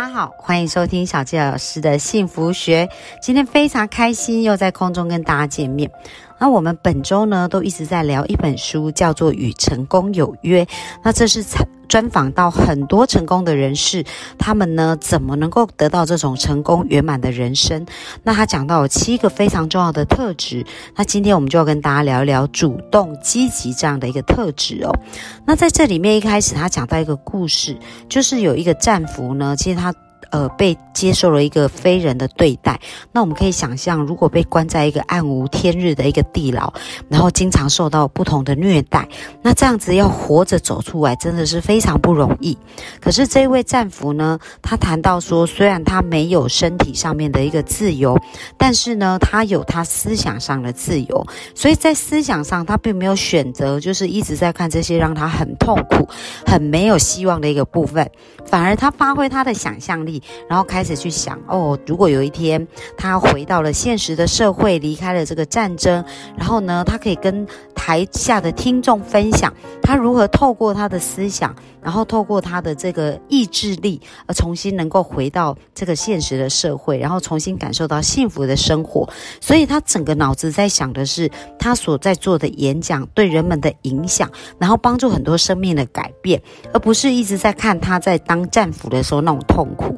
大家好，欢迎收听小纪老师的幸福学。今天非常开心，又在空中跟大家见面。那我们本周呢，都一直在聊一本书，叫做《与成功有约》。那这是专访到很多成功的人士，他们呢怎么能够得到这种成功圆满的人生？那他讲到有七个非常重要的特质。那今天我们就要跟大家聊一聊主动积极这样的一个特质哦。那在这里面一开始他讲到一个故事，就是有一个战俘呢，其实他。呃，被接受了一个非人的对待。那我们可以想象，如果被关在一个暗无天日的一个地牢，然后经常受到不同的虐待，那这样子要活着走出来，真的是非常不容易。可是这位战俘呢，他谈到说，虽然他没有身体上面的一个自由，但是呢，他有他思想上的自由。所以在思想上，他并没有选择，就是一直在看这些让他很痛苦、很没有希望的一个部分，反而他发挥他的想象力。然后开始去想哦，如果有一天他回到了现实的社会，离开了这个战争，然后呢，他可以跟台下的听众分享他如何透过他的思想，然后透过他的这个意志力，而重新能够回到这个现实的社会，然后重新感受到幸福的生活。所以他整个脑子在想的是他所在做的演讲对人们的影响，然后帮助很多生命的改变，而不是一直在看他在当战俘的时候那种痛苦。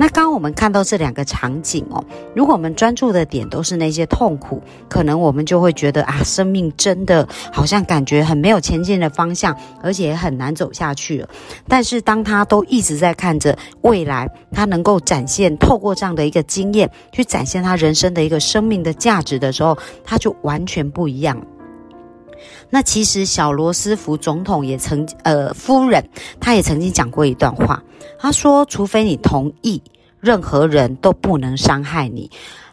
那刚刚我们看到这两个场景哦，如果我们专注的点都是那些痛苦，可能我们就会觉得啊，生命真的好像感觉很没有前进的方向，而且也很难走下去了。但是当他都一直在看着未来，他能够展现透过这样的一个经验去展现他人生的一个生命的价值的时候，他就完全不一样。那其实小罗斯福总统也曾呃夫人，他也曾经讲过一段话。他说：“除非你同意，任何人都不能伤害你。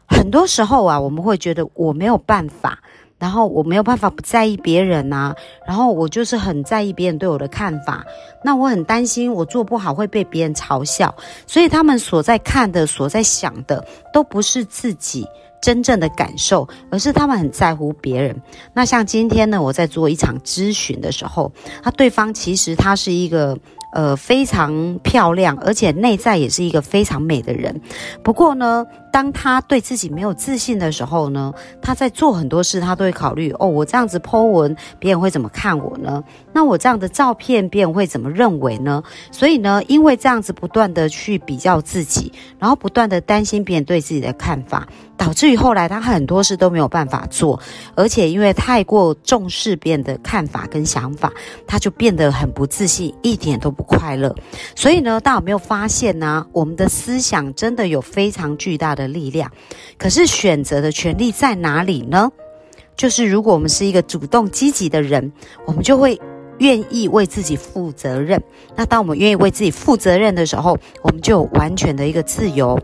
很多时候啊，我们会觉得我没有办法，然后我没有办法不在意别人呐，然后我就是很在意别人对我的看法。那我很担心我做不好会被别人嘲笑，所以他们所在看的、所在想的，都不是自己真正的感受，而是他们很在乎别人。那像今天呢，我在做一场咨询的时候，那对方其实他是一个。”呃，非常漂亮，而且内在也是一个非常美的人。不过呢，当他对自己没有自信的时候呢，他在做很多事，他都会考虑：哦，我这样子 Po 文，别人会怎么看我呢？那我这样的照片，别人会怎么认为呢？所以呢，因为这样子不断的去比较自己，然后不断的担心别人对自己的看法。导致于后来，他很多事都没有办法做，而且因为太过重视别人的看法跟想法，他就变得很不自信，一点都不快乐。所以呢，大家有没有发现呢？我们的思想真的有非常巨大的力量，可是选择的权利在哪里呢？就是如果我们是一个主动积极的人，我们就会愿意为自己负责任。那当我们愿意为自己负责任的时候，我们就有完全的一个自由。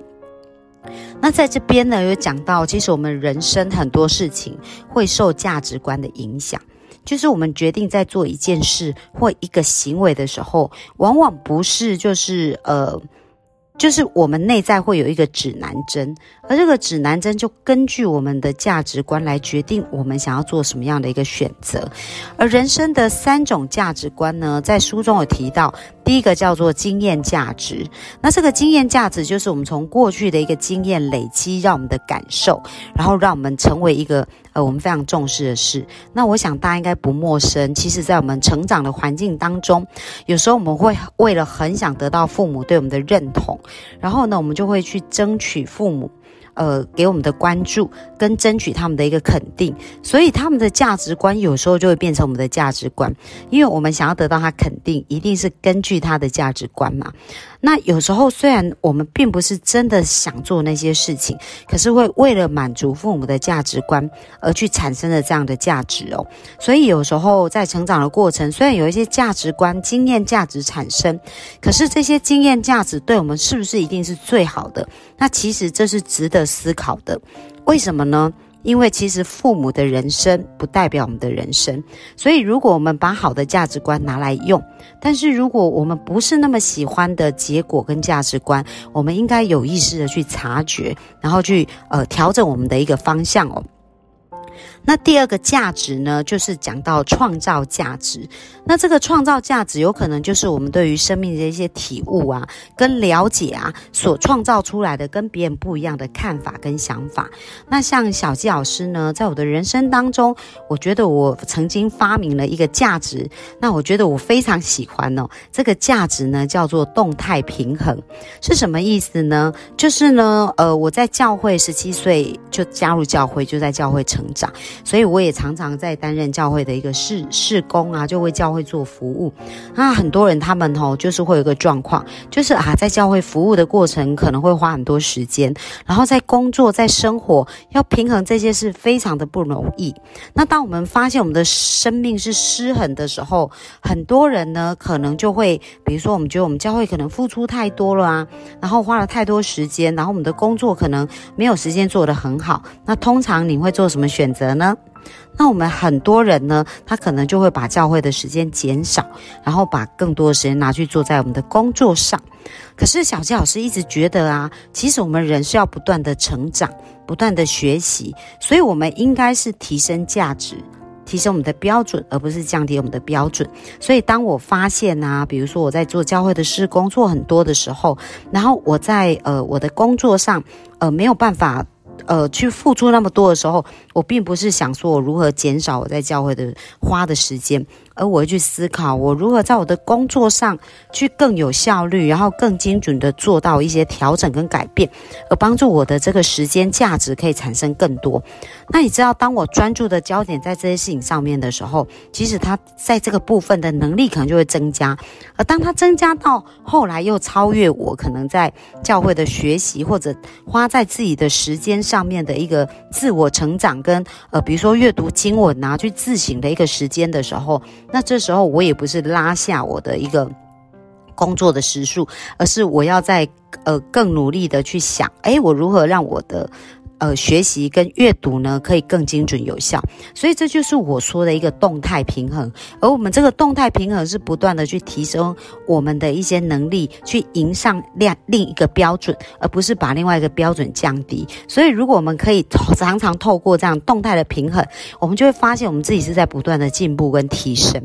那在这边呢，有讲到，其实我们人生很多事情会受价值观的影响，就是我们决定在做一件事或一个行为的时候，往往不是就是呃。就是我们内在会有一个指南针，而这个指南针就根据我们的价值观来决定我们想要做什么样的一个选择。而人生的三种价值观呢，在书中有提到，第一个叫做经验价值。那这个经验价值就是我们从过去的一个经验累积，让我们的感受，然后让我们成为一个。呃，我们非常重视的事。那我想大家应该不陌生。其实，在我们成长的环境当中，有时候我们会为了很想得到父母对我们的认同，然后呢，我们就会去争取父母。呃，给我们的关注跟争取他们的一个肯定，所以他们的价值观有时候就会变成我们的价值观，因为我们想要得到他肯定，一定是根据他的价值观嘛。那有时候虽然我们并不是真的想做那些事情，可是会为了满足父母的价值观而去产生了这样的价值哦。所以有时候在成长的过程，虽然有一些价值观、经验价值产生，可是这些经验价值对我们是不是一定是最好的？那其实这是值得。思考的，为什么呢？因为其实父母的人生不代表我们的人生，所以如果我们把好的价值观拿来用，但是如果我们不是那么喜欢的结果跟价值观，我们应该有意识的去察觉，然后去呃调整我们的一个方向哦。那第二个价值呢，就是讲到创造价值。那这个创造价值，有可能就是我们对于生命的一些体悟啊，跟了解啊，所创造出来的跟别人不一样的看法跟想法。那像小纪老师呢，在我的人生当中，我觉得我曾经发明了一个价值，那我觉得我非常喜欢哦。这个价值呢，叫做动态平衡，是什么意思呢？就是呢，呃，我在教会十七岁就加入教会，就在教会成长。所以我也常常在担任教会的一个事事工啊，就为教会做服务。那很多人他们吼就是会有一个状况，就是啊在教会服务的过程可能会花很多时间，然后在工作在生活要平衡这些是非常的不容易。那当我们发现我们的生命是失衡的时候，很多人呢可能就会，比如说我们觉得我们教会可能付出太多了啊，然后花了太多时间，然后我们的工作可能没有时间做得很好。那通常你会做什么选择呢？那我们很多人呢，他可能就会把教会的时间减少，然后把更多的时间拿去做在我们的工作上。可是小吉老师一直觉得啊，其实我们人是要不断的成长，不断的学习，所以我们应该是提升价值，提升我们的标准，而不是降低我们的标准。所以当我发现啊，比如说我在做教会的事工作很多的时候，然后我在呃我的工作上呃没有办法。呃，去付出那么多的时候，我并不是想说我如何减少我在教会的花的时间。而我会去思考，我如何在我的工作上去更有效率，然后更精准的做到一些调整跟改变，而帮助我的这个时间价值可以产生更多。那你知道，当我专注的焦点在这些事情上面的时候，其实他在这个部分的能力可能就会增加。而当他增加到后来又超越我，可能在教会的学习或者花在自己的时间上面的一个自我成长跟呃，比如说阅读经文啊，去自省的一个时间的时候。那这时候我也不是拉下我的一个工作的时速，而是我要在呃更努力的去想，哎，我如何让我的。呃，学习跟阅读呢，可以更精准有效，所以这就是我说的一个动态平衡。而我们这个动态平衡是不断的去提升我们的一些能力，去迎上另另一个标准，而不是把另外一个标准降低。所以，如果我们可以常常透过这样动态的平衡，我们就会发现我们自己是在不断的进步跟提升。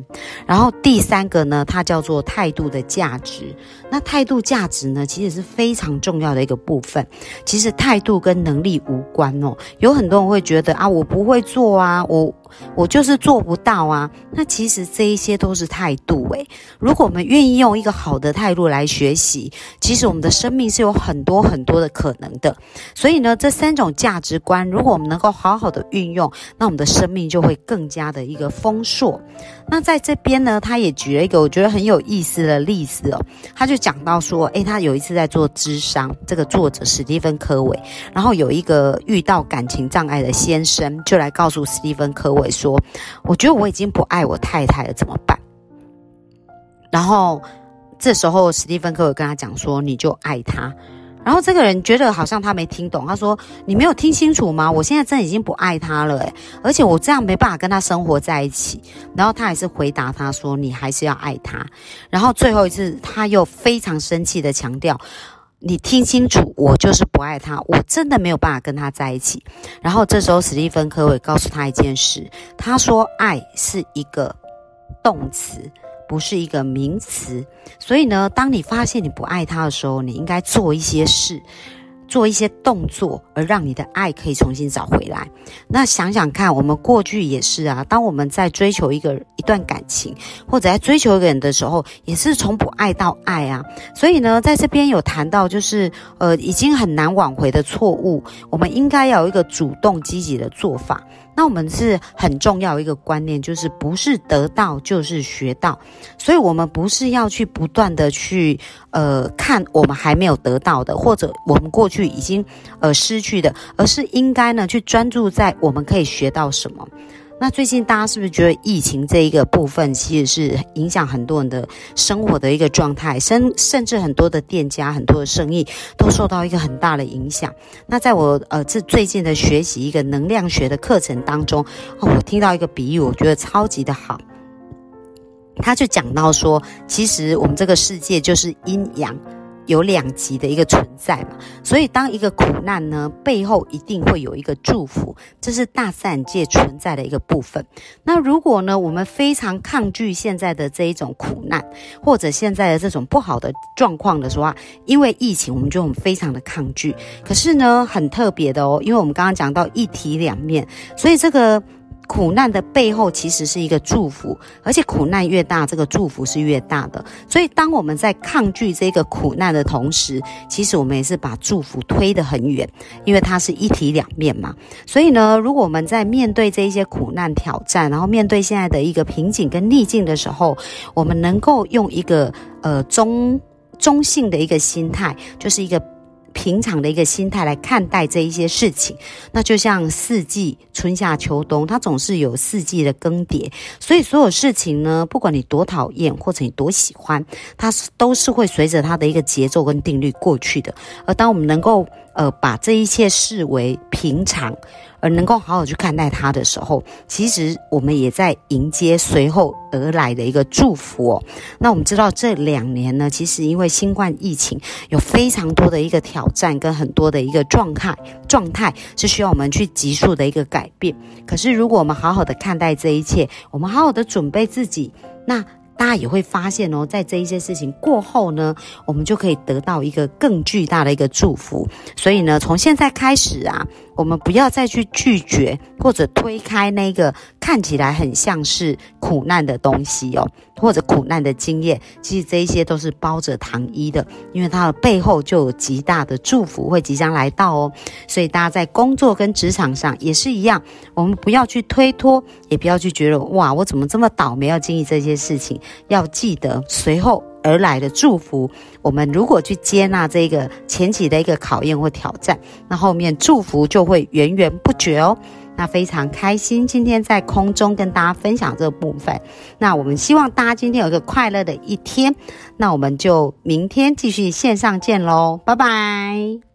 然后第三个呢，它叫做态度的价值。那态度价值呢，其实是非常重要的一个部分。其实态度跟能力无关哦。有很多人会觉得啊，我不会做啊，我。我就是做不到啊！那其实这一些都是态度诶。如果我们愿意用一个好的态度来学习，其实我们的生命是有很多很多的可能的。所以呢，这三种价值观，如果我们能够好好的运用，那我们的生命就会更加的一个丰硕。那在这边呢，他也举了一个我觉得很有意思的例子哦。他就讲到说，诶，他有一次在做智商，这个作者史蒂芬科维，然后有一个遇到感情障碍的先生，就来告诉史蒂芬科维。说，我觉得我已经不爱我太太了，怎么办？然后这时候史蒂芬科会跟他讲说：“你就爱他。”然后这个人觉得好像他没听懂，他说：“你没有听清楚吗？我现在真的已经不爱他了，而且我这样没办法跟他生活在一起。”然后他还是回答他说：“你还是要爱他。”然后最后一次他又非常生气的强调。你听清楚，我就是不爱他，我真的没有办法跟他在一起。然后这时候史蒂芬科维告诉他一件事，他说：“爱是一个动词，不是一个名词。所以呢，当你发现你不爱他的时候，你应该做一些事。”做一些动作，而让你的爱可以重新找回来。那想想看，我们过去也是啊。当我们在追求一个一段感情，或者在追求一个人的时候，也是从不爱到爱啊。所以呢，在这边有谈到，就是呃，已经很难挽回的错误，我们应该要有一个主动积极的做法。那我们是很重要一个观念，就是不是得到就是学到，所以我们不是要去不断的去呃看我们还没有得到的，或者我们过去已经呃失去的，而是应该呢去专注在我们可以学到什么。那最近大家是不是觉得疫情这一个部分，其实是影响很多人的生活的一个状态，甚甚至很多的店家、很多的生意都受到一个很大的影响。那在我呃这最近的学习一个能量学的课程当中，哦，我听到一个比喻，我觉得超级的好。他就讲到说，其实我们这个世界就是阴阳。有两极的一个存在嘛，所以当一个苦难呢背后一定会有一个祝福，这是大自然界存在的一个部分。那如果呢我们非常抗拒现在的这一种苦难，或者现在的这种不好的状况的时候，因为疫情我们就很非常的抗拒。可是呢很特别的哦，因为我们刚刚讲到一体两面，所以这个。苦难的背后其实是一个祝福，而且苦难越大，这个祝福是越大的。所以，当我们在抗拒这个苦难的同时，其实我们也是把祝福推得很远，因为它是一体两面嘛。所以呢，如果我们在面对这一些苦难挑战，然后面对现在的一个瓶颈跟逆境的时候，我们能够用一个呃中中性的一个心态，就是一个。平常的一个心态来看待这一些事情，那就像四季春夏秋冬，它总是有四季的更迭，所以所有事情呢，不管你多讨厌或者你多喜欢，它是都是会随着它的一个节奏跟定律过去的。而当我们能够呃把这一切视为平常。而能够好好去看待它的时候，其实我们也在迎接随后而来的一个祝福哦。那我们知道这两年呢，其实因为新冠疫情有非常多的一个挑战跟很多的一个状态状态，是需要我们去急速的一个改变。可是如果我们好好的看待这一切，我们好好的准备自己，那。大家也会发现哦，在这一些事情过后呢，我们就可以得到一个更巨大的一个祝福。所以呢，从现在开始啊，我们不要再去拒绝或者推开那个看起来很像是苦难的东西哦，或者苦难的经验。其实这一些都是包着糖衣的，因为它的背后就有极大的祝福会即将来到哦。所以大家在工作跟职场上也是一样，我们不要去推脱，也不要去觉得哇，我怎么这么倒霉要经历这些事情。要记得随后而来的祝福，我们如果去接纳这个前期的一个考验或挑战，那后面祝福就会源源不绝哦。那非常开心今天在空中跟大家分享这部分。那我们希望大家今天有一个快乐的一天。那我们就明天继续线上见喽，拜拜。